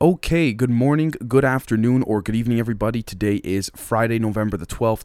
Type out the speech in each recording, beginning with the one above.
Okay, good morning, good afternoon, or good evening, everybody. Today is Friday, November the 12th,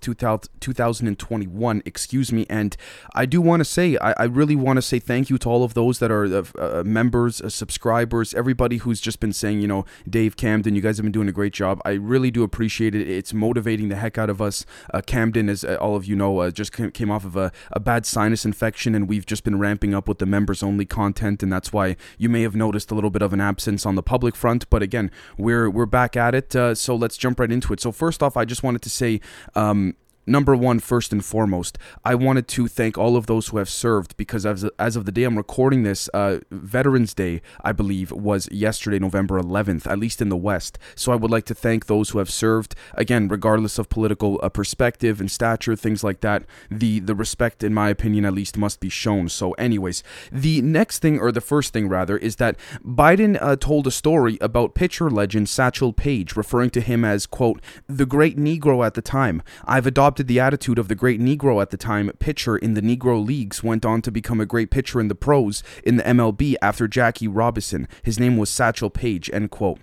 2021. Excuse me. And I do want to say, I, I really want to say thank you to all of those that are uh, members, uh, subscribers, everybody who's just been saying, you know, Dave Camden, you guys have been doing a great job. I really do appreciate it. It's motivating the heck out of us. Uh, Camden, as uh, all of you know, uh, just came off of a, a bad sinus infection, and we've just been ramping up with the members only content. And that's why you may have noticed a little bit of an absence on the public front. But again, we're we're back at it. Uh, so let's jump right into it. So first off, I just wanted to say. Um, number one, first and foremost, I wanted to thank all of those who have served because as, as of the day I'm recording this, uh, Veterans Day, I believe, was yesterday, November 11th, at least in the West. So I would like to thank those who have served. Again, regardless of political uh, perspective and stature, things like that, the, the respect, in my opinion, at least, must be shown. So, anyways, the next thing, or the first thing rather, is that Biden uh, told a story about pitcher legend Satchel Paige, referring to him as, quote, the great Negro at the time. I've adopted adopted the attitude of the great Negro at the time pitcher in the Negro Leagues, went on to become a great pitcher in the pros in the MLB after Jackie Robinson. His name was Satchel Paige, end quote.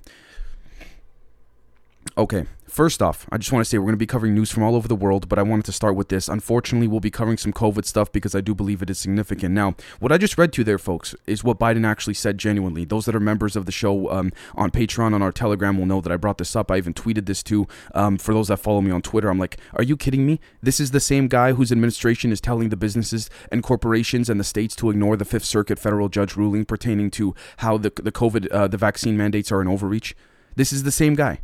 Okay, First off, I just want to say we're going to be covering news from all over the world, but I wanted to start with this. Unfortunately, we'll be covering some COVID stuff because I do believe it is significant. Now, what I just read to you there, folks, is what Biden actually said genuinely. Those that are members of the show um, on Patreon, on our Telegram, will know that I brought this up. I even tweeted this too. Um, for those that follow me on Twitter, I'm like, are you kidding me? This is the same guy whose administration is telling the businesses and corporations and the states to ignore the Fifth Circuit federal judge ruling pertaining to how the, the COVID, uh, the vaccine mandates are an overreach. This is the same guy.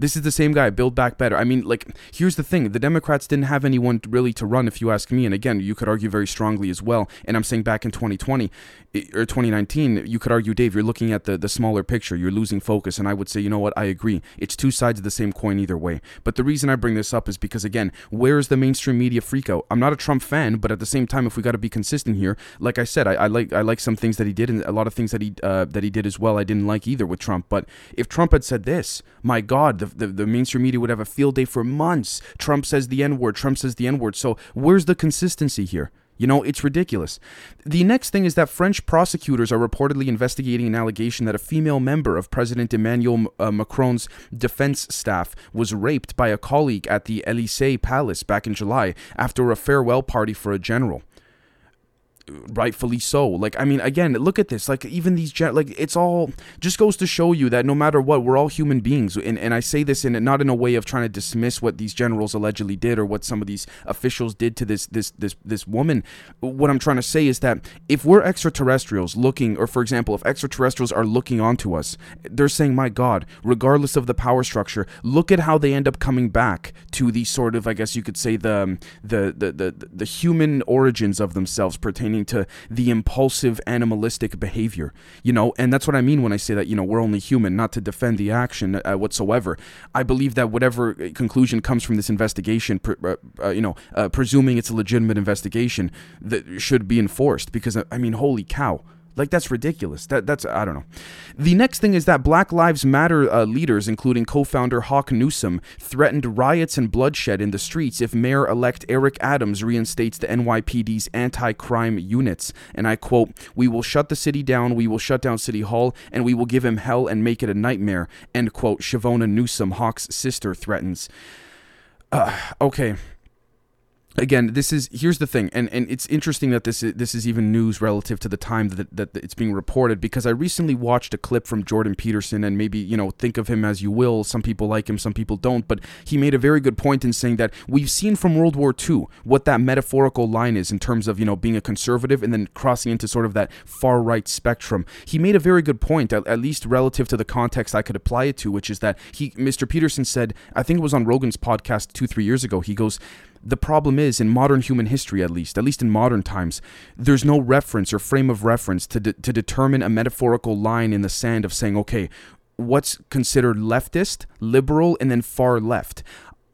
This is the same guy, Build Back Better. I mean, like, here's the thing the Democrats didn't have anyone really to run, if you ask me. And again, you could argue very strongly as well. And I'm saying back in 2020 or 2019, you could argue, Dave, you're looking at the, the smaller picture. You're losing focus. And I would say, you know what? I agree. It's two sides of the same coin either way. But the reason I bring this up is because, again, where is the mainstream media freakout? I'm not a Trump fan, but at the same time, if we got to be consistent here, like I said, I, I, like I like some things that he did, and a lot of things that he uh, that he did as well. I didn't like either with Trump. But if Trump had said this, my God, the, the, the mainstream media would have a field day for months. Trump says the N word, Trump says the N word. So where's the consistency here? You know, it's ridiculous. The next thing is that French prosecutors are reportedly investigating an allegation that a female member of President Emmanuel uh, Macron's defense staff was raped by a colleague at the Elysee Palace back in July after a farewell party for a general rightfully so. Like, I mean, again, look at this. Like, even these, gen- like, it's all just goes to show you that no matter what, we're all human beings. And, and I say this in not in a way of trying to dismiss what these generals allegedly did or what some of these officials did to this this this this woman. What I'm trying to say is that if we're extraterrestrials looking, or for example, if extraterrestrials are looking onto us, they're saying, "My God, regardless of the power structure, look at how they end up coming back to the sort of, I guess you could say, the the the the, the human origins of themselves pertaining." To the impulsive animalistic behavior you know? And that's what i mean when i say that you know we're only human not to defend the action uh, whatsoever. I believe that whatever conclusion comes from this investigation uh, uh, you know uh, presuming it's a legitimate investigation that should be enforced because i mean holy cow like that's ridiculous. That that's I don't know. The next thing is that Black Lives Matter uh, leaders, including co-founder Hawk Newsome, threatened riots and bloodshed in the streets if Mayor-elect Eric Adams reinstates the NYPD's anti-crime units. And I quote: "We will shut the city down. We will shut down City Hall, and we will give him hell and make it a nightmare." End quote. Chivona Newsome, Hawk's sister, threatens. Uh, okay again this is here's the thing and and it's interesting that this is, this is even news relative to the time that, that it's being reported because i recently watched a clip from jordan peterson and maybe you know think of him as you will. Some people like him some people don't but he made a very good point in saying that we've seen from world war ii what that metaphorical line is in terms of you know being a conservative and then crossing into sort of that far right spectrum. He made a very good point at, at least relative to the context i could apply it to which is that he mr peterson said i think it was on rogan's podcast two three years ago he goes the problem is, in modern human history at least, at least in modern times, there's no reference or frame of reference to, de- to determine a metaphorical line in the sand of saying, okay, what's considered leftist, liberal, and then far left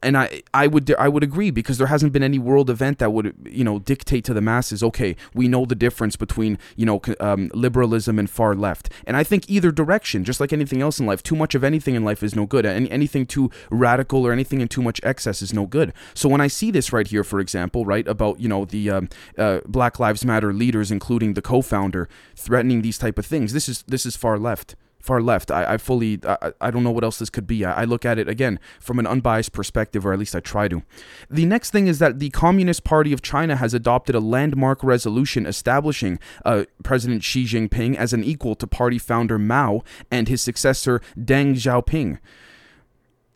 and I I would I would agree because there hasn't been any world event that would you know dictate to the masses okay we know the difference between you know um, liberalism and far left. And I think either direction just like anything else in life too much of anything in life is no good. Any, anything too radical or anything in too much excess is no good. So when I see this right here for example right about you know the um, uh, Black Lives Matter leaders including the co-founder threatening these type of things this is this is far left far left. I, I fully, I, I don't know what else this could be. I, I look at it again from an unbiased perspective, or at least I try to. The next thing is that the Communist Party of China has adopted a landmark resolution establishing uh, President Xi Jinping as an equal to party founder Mao and his successor Deng Xiaoping.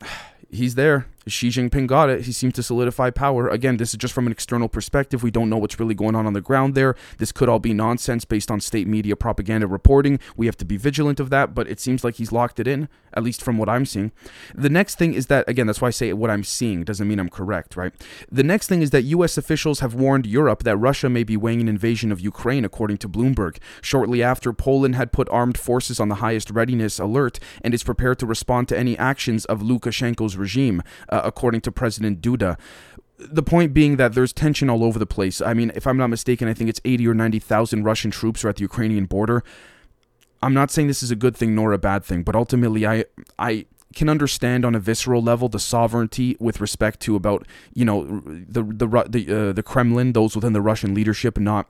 He's there. Xi Jinping got it. He seems to solidify power. Again, this is just from an external perspective. We don't know what's really going on on the ground there. This could all be nonsense based on state media propaganda reporting. We have to be vigilant of that, but it seems like he's locked it in, at least from what I'm seeing. The next thing is that, again, that's why I say what I'm seeing doesn't mean I'm correct, right? The next thing is that U.S. officials have warned Europe that Russia may be weighing an invasion of Ukraine, according to Bloomberg. Shortly after, Poland had put armed forces on the highest readiness alert and is prepared to respond to any actions of Lukashenko's regime uh, according to President Duda the point being that there's tension all over the place. I mean, if I'm not mistaken, I think it's 80 or 90,000 Russian troops are at the Ukrainian border. I'm not saying this is a good thing nor a bad thing, but ultimately, I I can understand on a visceral level the sovereignty with respect to about you know the the the uh, the Kremlin, those within the Russian leadership, not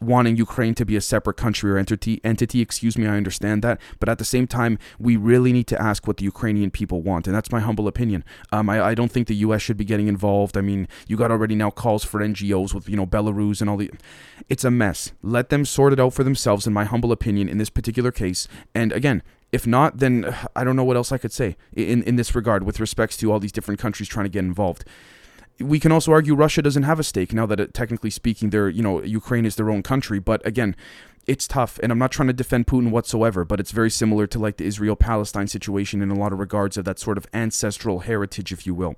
wanting Ukraine to be a separate country or entity entity excuse me I understand that but at the same time we really need to ask what the Ukrainian people want and that's my humble opinion. Um, I, I don't think the US should be getting involved. I mean you got already now calls for NGOs with you know Belarus and all the it's a mess. Let them sort it out for themselves in my humble opinion in this particular case and again if not, then I don't know what else I could say in, in this regard with respects to all these different countries trying to get involved we can also argue Russia doesn't have a stake now that it, technically speaking, they're you know Ukraine is their own country. But again, it's tough, and I'm not trying to defend Putin whatsoever. But it's very similar to like the Israel Palestine situation in a lot of regards of that sort of ancestral heritage, if you will.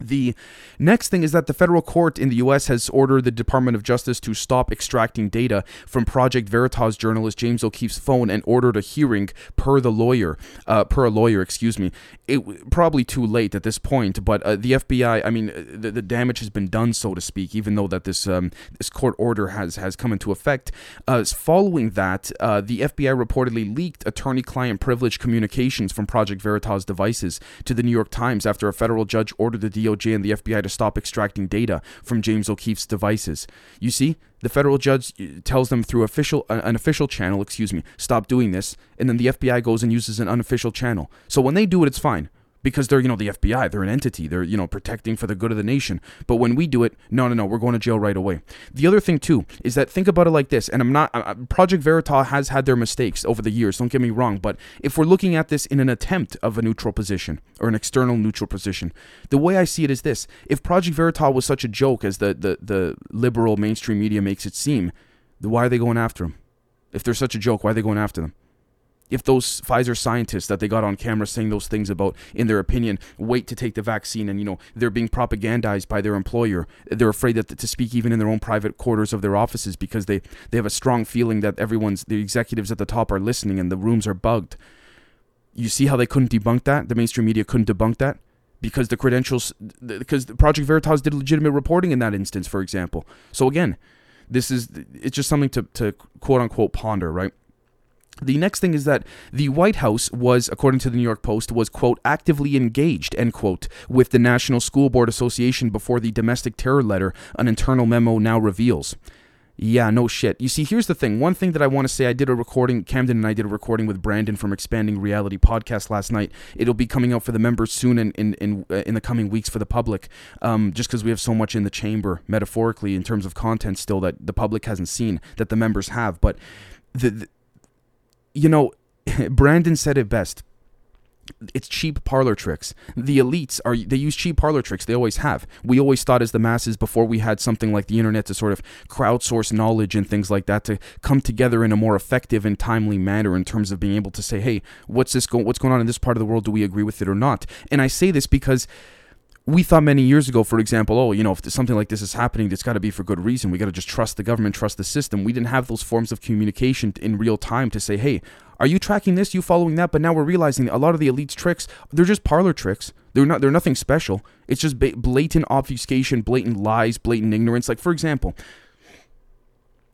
The next thing is that the federal court in the US has ordered the Department of Justice to stop extracting data from Project Veritas journalist James O'Keefe's phone and ordered a hearing per the lawyer, uh, per a lawyer, excuse me. It probably too late at this point, but uh, the FBI, I mean, the, the, damage has been done, so to speak, even though that this um, this court order has has come into effect. Uh, following that, uh, the FBI reportedly leaked attorney-client privilege communications from Project Veritas devices to the New York Times after a federal judge ordered the DOJ and the FBI to stop extracting data from James O'Keefe's devices. You see, the federal judge uh, tells them through official uh, an official channel, excuse me, stop doing this, and then the FBI goes and uses an unofficial channel. So when they do it, it's fine because they're you know the FBI, they're an entity, they're you know protecting for the good of the nation. But when we do it, no, no, no, we're going to jail right away. The other thing too is that think about it like this, and I'm not uh, Project Veritas has had their mistakes over the years. Don't get me wrong, but if we're looking at this in an attempt of a neutral position or an external neutral position, the way I see it is this: if Project Veritas was such a joke as the the the liberal mainstream media makes it seem, why are they going after them? If they're such a joke, why are they going after them? If those Pfizer scientists that they got on camera saying those things about, in their opinion, wait to take the vaccine and, you know, they're being propagandized by their employer, they're afraid that to speak even in their own private quarters of their offices because they, they have a strong feeling that everyone's, the executives at the top are listening and the rooms are bugged. You see how they couldn't debunk that? The mainstream media couldn't debunk that? Because the credentials, because Project Veritas did legitimate reporting in that instance, for example. So again, this is, it's just something to, to quote unquote ponder, right? The next thing is that the White House was, according to the New York Post, was, quote, actively engaged, end quote, with the National School Board Association before the domestic terror letter, an internal memo now reveals. Yeah, no shit. You see, here's the thing. One thing that I want to say, I did a recording, Camden and I did a recording with Brandon from Expanding Reality podcast last night. It'll be coming out for the members soon in in in, uh, in the coming weeks for the public. Um, just because we have so much in the chamber, metaphorically, in terms of content still that the public hasn't seen, that the members have. But the, the you know, Brandon said it best. It's cheap parlor tricks. The elites are they use cheap parlor tricks. They always have. We always thought as the masses before we had something like the internet to sort of crowdsource knowledge and things like that to come together in a more effective and timely manner in terms of being able to say, "Hey, what's this going what's going on in this part of the world? Do we agree with it or not?" And I say this because we thought many years ago, for example, oh, you know, if something like this is happening, it's got to be for good reason. We got to just trust the government, trust the system. We didn't have those forms of communication in real time to say, hey, are you tracking this? You following that? But now we're realizing a lot of the elite's tricks, they're just parlor tricks. They're not. They're nothing special. It's just blatant obfuscation, blatant lies, blatant ignorance. Like for example,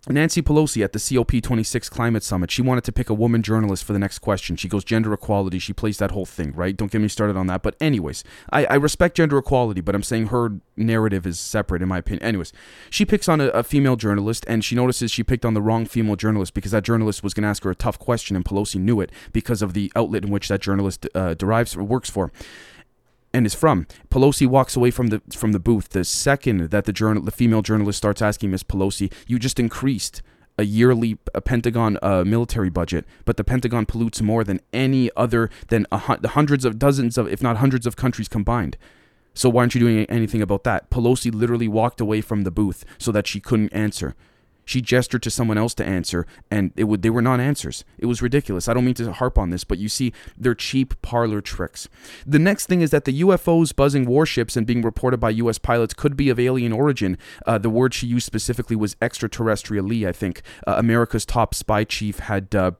Nancy Pelosi at the COP26 climate summit, she wanted to pick a woman journalist for the next question. She goes gender equality. She plays that whole thing, right? Don't get me started on that. But, anyways, I, I respect gender equality, but I'm saying her narrative is separate, in my opinion. Anyways, she picks on a, a female journalist, and she notices she picked on the wrong female journalist because that journalist was going to ask her a tough question, and Pelosi knew it because of the outlet in which that journalist uh, derives or works for and is from. Pelosi walks away from the from the booth the second that the journal the female journalist starts asking Miss Pelosi, "You just increased a yearly a Pentagon uh, military budget, but the Pentagon pollutes more than any other than a, hundreds of dozens of if not hundreds of countries combined." So why aren't you doing anything about that? Pelosi literally walked away from the booth so that she couldn't answer. She gestured to someone else to answer, and it would they were non-answers. It was ridiculous. I don't mean to harp on this, but you see, they're cheap parlor tricks. The next thing is that the UFOs buzzing warships and being reported by U.S. pilots could be of alien origin. Uh, the word she used specifically was extraterrestrially. I think uh, America's top spy chief had. Uh,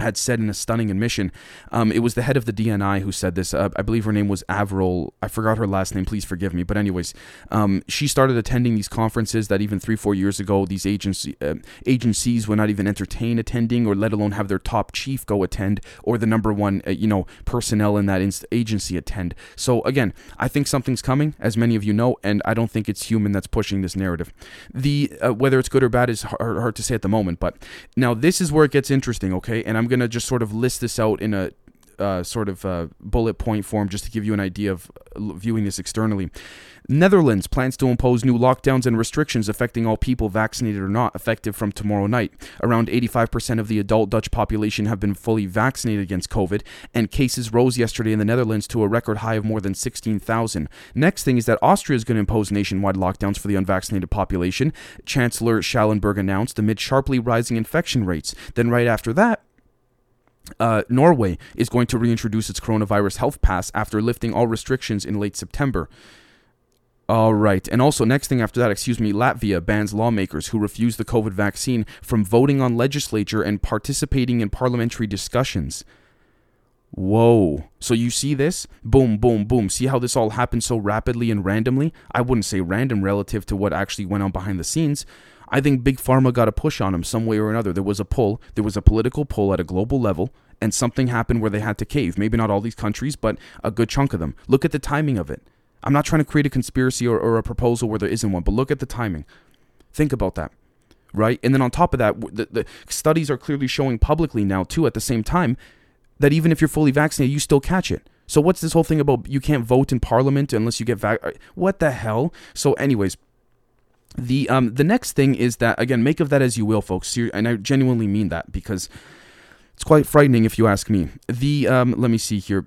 had said in a stunning admission. Um, it was the head of the DNI who said this. Uh, I believe her name was Avril. I forgot her last name. Please forgive me. But anyways, um, she started attending these conferences that even three, four years ago, these agency uh, agencies would not even entertain attending, or let alone have their top chief go attend, or the number one, uh, you know, personnel in that inst- agency attend. So again, I think something's coming, as many of you know, and I don't think it's human that's pushing this narrative. The uh, whether it's good or bad is hard, hard to say at the moment. But now this is where it gets interesting. Okay, and I'm I'm to just sort of list this out in a uh, sort of uh, bullet point form just to give you an idea of uh, viewing this externally. Netherlands plans to impose new lockdowns and restrictions affecting all people, vaccinated or not, effective from tomorrow night. Around 85% of the adult Dutch population have been fully vaccinated against COVID, and cases rose yesterday in the Netherlands to a record high of more than 16,000. Next thing is that Austria is going to impose nationwide lockdowns for the unvaccinated population. Chancellor Schallenberg announced amid sharply rising infection rates. Then, right after that, uh, Norway is going to reintroduce its coronavirus health pass after lifting all restrictions in late September. All right. And also, next thing after that, excuse me, Latvia bans lawmakers who refuse the COVID vaccine from voting on legislature and participating in parliamentary discussions. Whoa. So you see this? Boom, boom, boom. See how this all happened so rapidly and randomly? I wouldn't say random relative to what actually went on behind the scenes, I think Big Pharma got a push on him some way or another. There was a pull, there was a political pull at a global level, and something happened where they had to cave. Maybe not all these countries, but a good chunk of them. Look at the timing of it. I'm not trying to create a conspiracy or, or a proposal where there isn't one, but look at the timing. Think about that. Right? And then on top of that, the, the studies are clearly showing publicly now, too, at the same time, that even if you're fully vaccinated, you still catch it. So what's this whole thing about you can't vote in parliament unless you get vac? Uh, what the hell? So, anyways, the um the next thing is that again, make of that as you will, folks. And I genuinely mean that because it's quite frightening if you ask me. The um let me see here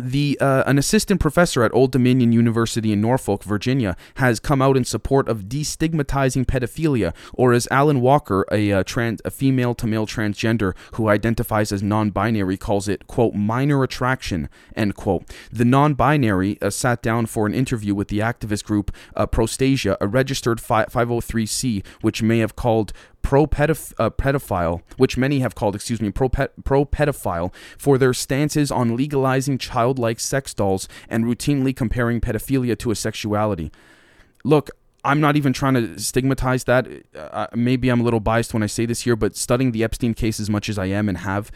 the uh, an assistant professor at Old Dominion University in Norfolk, Virginia, has come out in support of destigmatizing pedophilia, or as Allyn Walker, a, uh, trans, a female to male transgender who identifies as non-binary, calls it "quote minor attraction." End quote. The non-binary uh, sat down for an interview with the activist group uh, Prostasia, a registered 503c, which may have called pro uh, pedophile, which many have called, excuse me, pro pedophile, for their stances on legalizing childlike sex dolls and routinely comparing pedophilia to a sexuality. Look, I'm not even trying to stigmatize that. Uh, maybe I'm a little biased when I say this here, but studying the Epstein case as much as I am and have,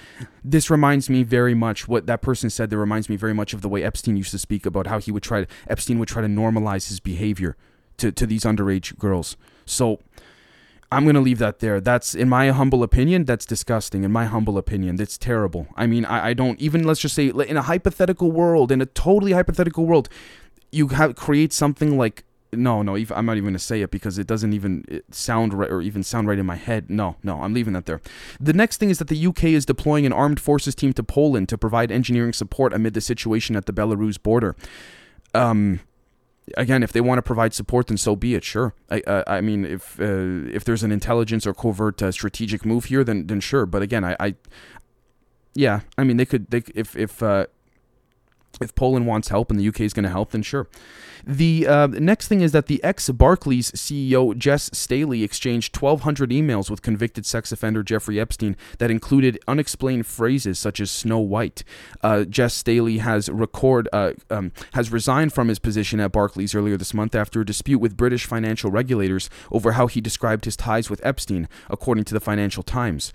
this reminds me very much what that person said. That reminds me very much of the way Epstein used to speak about how he would try to Epstein would try to normalize his behavior to to these underage girls. So I'm going to leave that there. That's, in my humble opinion, that's disgusting. In my humble opinion, that's terrible. I mean, I, I don't, even let's just say, in a hypothetical world, in a totally hypothetical world, you have create something like no, no, I'm not even going to say it because it doesn't even sound right or even sound right in my head. No, no, I'm leaving that there. The next thing is that the UK is deploying an armed forces team to Poland to provide engineering support amid the situation at the Belarus border. Um, again, if they want to provide support, then so be it. Sure. I, uh, I mean, if uh, if there's an intelligence or covert uh, strategic move here, then then sure. But again, I, I, yeah, I mean, they could they if if uh, if Poland wants help and the UK is going to help, then sure. The uh, next thing is that the ex Barclays CEO Jess Staley exchanged 1,200 emails with convicted sex offender Jeffrey Epstein that included unexplained phrases such as "Snow White." Uh, Jess Staley has record uh, um, has resigned from his position at Barclays earlier this month after a dispute with British financial regulators over how he described his ties with Epstein, according to the Financial Times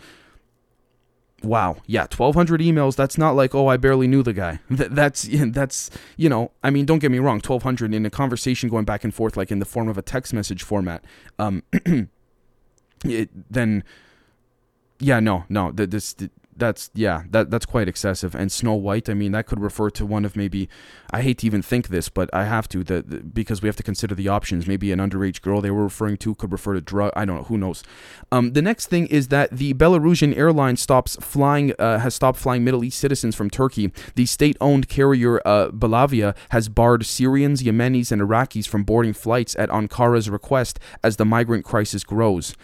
wow. Yeah 1200 emails that's not like oh i barely knew the guy. That's that's you know i mean don't get me wrong 1200 in a conversation going back and forth like in the form of a text message format um it, then yeah no no this that's yeah that that's quite excessive. And snow white i mean that could refer to one of maybe i hate to even think this but i have to the because we have to consider the options. Maybe an underage girl they were referring to could refer to drug i don't know who knows. Um, the next thing is that the belarusian airline stops flying uh, has stopped flying middle east citizens from turkey. The state-owned carrier uh, belavia has barred syrians yemenis and iraqis from boarding flights at ankara's request as the migrant crisis grows.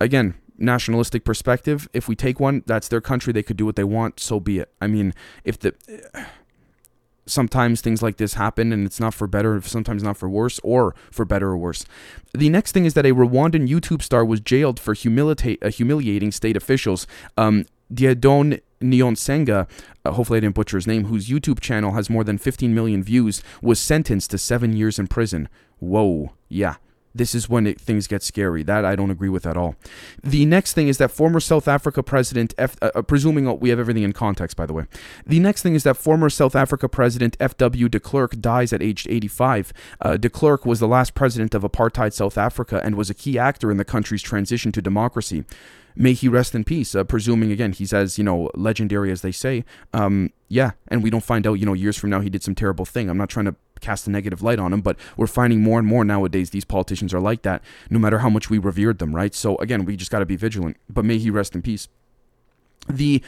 Again nationalistic perspective, if we take one, that's their country. They could do what they want. So be it. I mean, if the sometimes things like this happen and it's not for better, sometimes not for worse, or for better or worse. The next thing is that a Rwandan YouTube star was jailed for humiliate, uh, humiliating state officials. Um, Dieudonné Niyonsenga, uh, hopefully I didn't butcher his name, whose YouTube channel has more than 15 million views, was sentenced to seven years in prison. Whoa, yeah this is when it, things get scary. That I don't agree with at all. The next thing is that former South Africa President, F, uh, uh presuming we have everything in context, by the way. The next thing is that former South Africa President F.W. de Klerk dies at age 85. Uh, de Klerk was the last president of apartheid South Africa and was a key actor in the country's transition to democracy. May he rest in peace. Uh, presuming again he's as you know legendary as they say. Um, yeah, and we don't find out you know years from now he did some terrible thing. I'm not trying to cast a negative light on them, but we're finding more and more nowadays these politicians are like that, no matter how much we revered them, right? So again, we just got to be vigilant. But may he rest in peace. The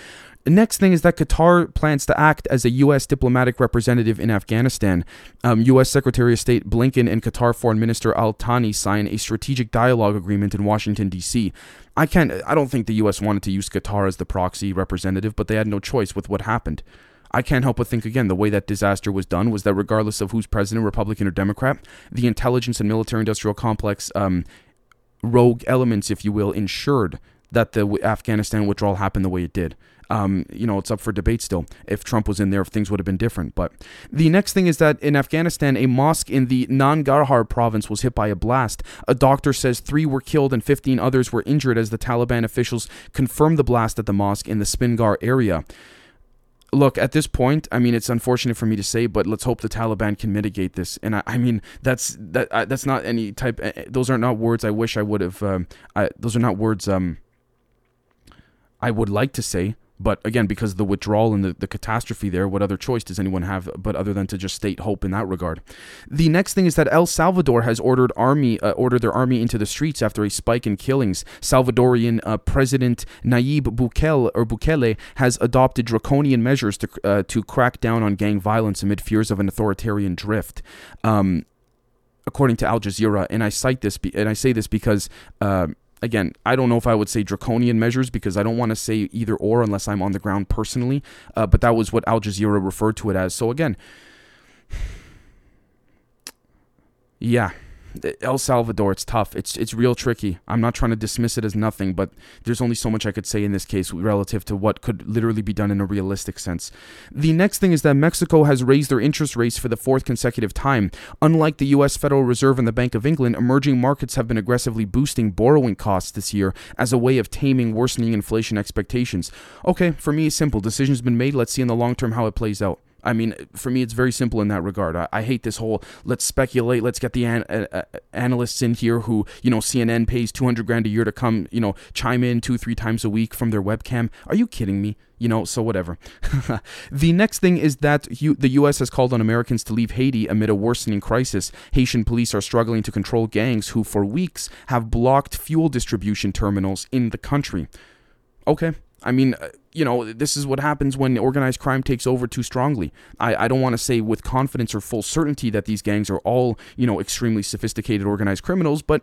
next thing is that Qatar plans to act as a U.S. diplomatic representative in Afghanistan. Um, U.S. Secretary of State Blinken and Qatar Foreign Minister Al Thani signed a strategic dialogue agreement in Washington, D.C. I can't. I don't think the U.S. wanted to use Qatar as the proxy representative, but they had no choice with what happened. I can't help but think again the way that disaster was done was that regardless of who's president, Republican or Democrat, the intelligence and military industrial complex um, rogue elements, if you will, ensured that the Afghanistan withdrawal happened the way it did. Um, you know, it's up for debate still. If Trump was in there, if things would have been different. But the next thing is that in Afghanistan, a mosque in the Nangarhar province was hit by a blast. A doctor says three were killed and 15 others were injured as the Taliban officials confirmed the blast at the mosque in the Spin Ghar area look at this point i mean it's unfortunate for me to say but let's hope the taliban can mitigate this. And i, I mean that's that uh, that's not any type uh, those are not words i wish i would have um, I, those are not words um, i would like to say but again, because of the withdrawal and the, the catastrophe there, what other choice does anyone have but other than to just state hope in that regard? The next thing is that El Salvador has ordered army uh, ordered their army into the streets after a spike in killings. Salvadorian uh, President Nayib Bukele or Bukele has adopted draconian measures to uh, to crack down on gang violence amid fears of an authoritarian drift. Um, according to Al Jazeera, and I cite this be- and I say this because uh, again, I don't know if I would say draconian measures because I don't want to say either or unless I'm on the ground personally. Uh, but that was what Al Jazeera referred to it as. So again, yeah. El Salvador, it's tough. It's it's real tricky. I'm not trying to dismiss it as nothing, but there's only so much I could say in this case relative to what could literally be done in a realistic sense. The next thing is that Mexico has raised their interest rates for the fourth consecutive time. Unlike the US Federal Reserve and the Bank of England, emerging markets have been aggressively boosting borrowing costs this year as a way of taming worsening inflation expectations. Okay, for me it's simple. Decision's been made. Let's see in the long term how it plays out. I mean, for me, it's very simple in that regard. I, I hate this whole let's speculate, let's get the an, uh, analysts in here who, you know, CNN pays 200 grand a year to come, you know, chime in two, three times a week from their webcam. Are you kidding me? You know, so whatever. the next thing is that you, the U.S. has called on Americans to leave Haiti amid a worsening crisis. Haitian police are struggling to control gangs who, for weeks, have blocked fuel distribution terminals in the country. Okay, I mean, uh, you know, this is what happens when organized crime takes over too strongly. I, I don't want to say with confidence or full certainty that these gangs are all, you know, extremely sophisticated organized criminals, but,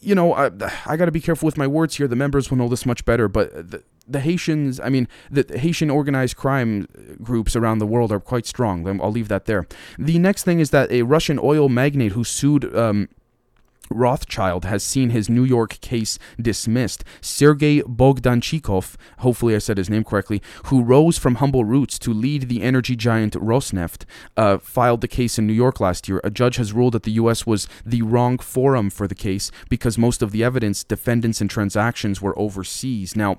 you know, I, I got to be careful with my words here. The members will know this much better, but the, the Haitians, I mean, the Haitian organized crime groups around the world are quite strong. I'll leave that there. The next thing is that a Russian oil magnate who sued um, Rothschild has seen his New York case dismissed. Sergei Bogdanchikov, hopefully I said his name correctly, who rose from humble roots to lead the energy giant Rosneft, uh, filed the case in New York last year. A judge has ruled that the U.S. was the wrong forum for the case because most of the evidence, defendants, and transactions were overseas. Now,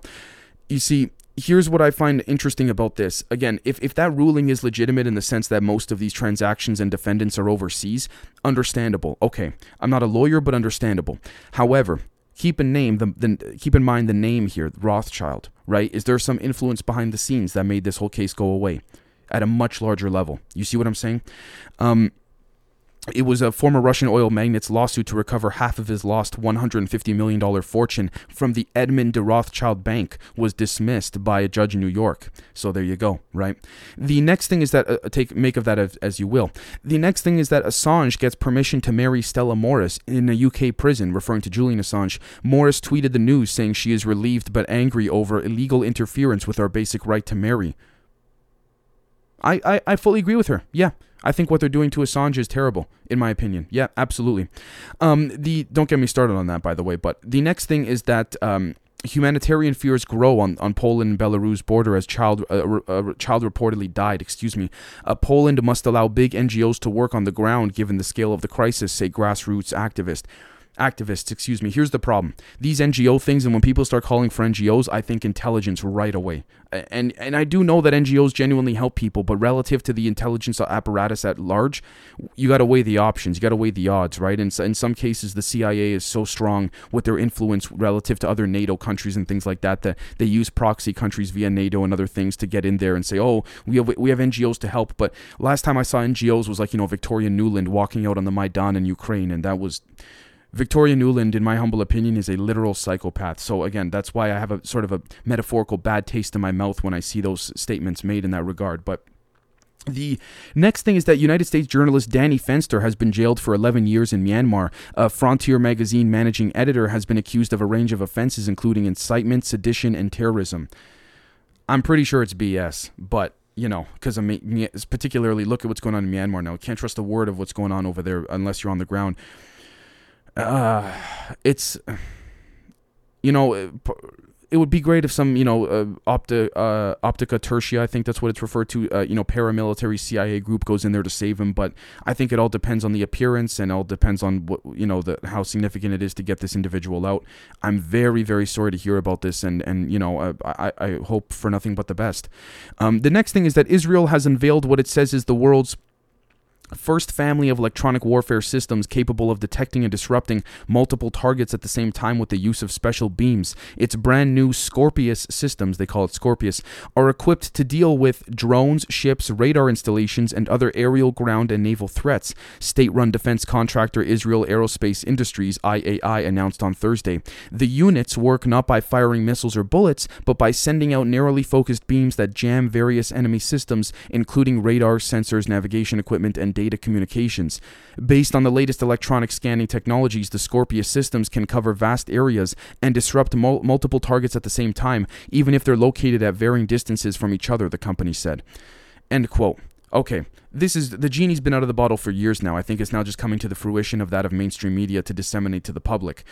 you see, here's what I find interesting about this. Again, if, if that ruling is legitimate in the sense that most of these transactions and defendants are overseas, understandable. Okay, I'm not a lawyer, but understandable. However, keep in name the, the keep in mind the name here, Rothschild. Right? Is there some influence behind the scenes that made this whole case go away at a much larger level? You see what I'm saying? Um, it was a former Russian oil magnate's lawsuit to recover half of his lost $150 million fortune from the Edmond de Rothschild Bank was dismissed by a judge in New York. So there you go, right? The next thing is that, uh, take make of that as, as, you will. The next thing is that Assange gets permission to marry Stella Moris in a UK prison, referring to Julian Assange. Morris tweeted the news saying she is relieved but angry over illegal interference with our basic right to marry. I, I, I fully agree with her. Yeah. I think what they're doing to Assange is terrible, in my opinion. Yeah, absolutely. Um, the don't get me started on that, by the way. But the next thing is that um, humanitarian fears grow on, on Poland and Belarus border as child uh, uh, child reportedly died. Excuse me. Uh, Poland must allow big NGOs to work on the ground, given the scale of the crisis, say grassroots activists activists, excuse me. Here's the problem. These NGO things, and when people start calling for NGOs, I think intelligence right away. And and I do know that NGOs genuinely help people, but relative to the intelligence apparatus at large, you got to weigh the options. You got to weigh the odds, right? And in some cases, the CIA is so strong with their influence relative to other NATO countries and things like that that they use proxy countries via NATO and other things to get in there and say, oh, we have we have NGOs to help. But last time I saw NGOs was like you know Victoria Nuland walking out on the Maidan in Ukraine, and that was Victoria Nuland, in my humble opinion, is a literal psychopath. So again, that's why I have a sort of a metaphorical bad taste in my mouth when I see those statements made in that regard. But the next thing is that United States journalist Danny Fenster has been jailed for 11 years in Myanmar. A Frontier magazine managing editor has been accused of a range of offenses, including incitement, sedition, and terrorism. I'm pretty sure it's BS, but you know, because I mean, particularly look at what's going on in Myanmar now. Can't trust a word of what's going on over there unless you're on the ground uh, it's you know it would be great if some you know uh, opti- uh, optica tertia i think that's what it's referred to uh, you know paramilitary cia group goes in there to save him but i think it all depends on the appearance and all depends on what you know the how significant it is to get this individual out. I'm very very sorry to hear about this and and you know i i hope for nothing but the best. Um, the next thing is that israel has unveiled what it says is the world's first family of electronic warfare systems capable of detecting and disrupting multiple targets at the same time with the use of special beams. Its brand new Scorpius systems, they call it Scorpius, are equipped to deal with drones, ships, radar installations, and other aerial, ground, and naval threats. State run defense contractor Israel Aerospace Industries, IAI, announced on Thursday. The units work not by firing missiles or bullets, but by sending out narrowly focused beams that jam various enemy systems, including radar, sensors, navigation equipment, and data communications. Based on the latest electronic scanning technologies, the Scorpius systems can cover vast areas and disrupt mul- multiple targets at the same time, even if they're located at varying distances from each other, the company said. End quote. Okay, this is the genie's been out of the bottle for years now. I think it's now just coming to the fruition of that of mainstream media to disseminate to the public.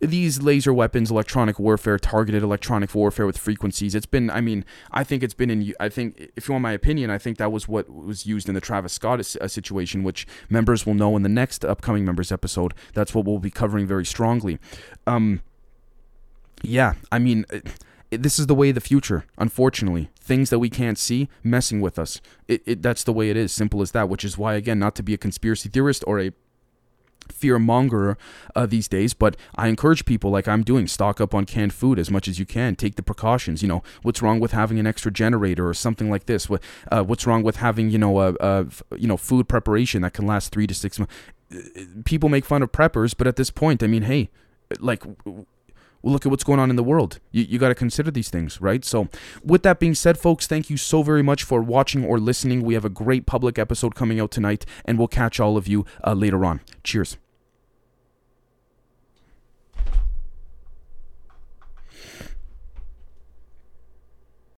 These laser weapons, electronic warfare, targeted electronic warfare with frequencies. It's been, I mean, I think it's been in. I think, if you want my opinion, I think that was what was used in the Travis Scott uh, situation, which members will know in the next upcoming members episode. That's what we'll be covering very strongly. Um, yeah, I mean this is the way of the future unfortunately things that we can't see messing with us it, it that's the way it is simple as that which is why again not to be a conspiracy theorist or a fear monger uh, these days but i encourage people like i'm doing stock up on canned food as much as you can. Take the precautions you know what's wrong with having an extra generator or something like this? What uh, what's wrong with having you know a, a you know food preparation that can last three to six months people make fun of preppers but at this point i mean hey like well, look at what's going on in the world. You, you got to consider these things, right? So, with that being said, folks, thank you so very much for watching or listening. We have a great public episode coming out tonight, and we'll catch all of you uh, later on. Cheers.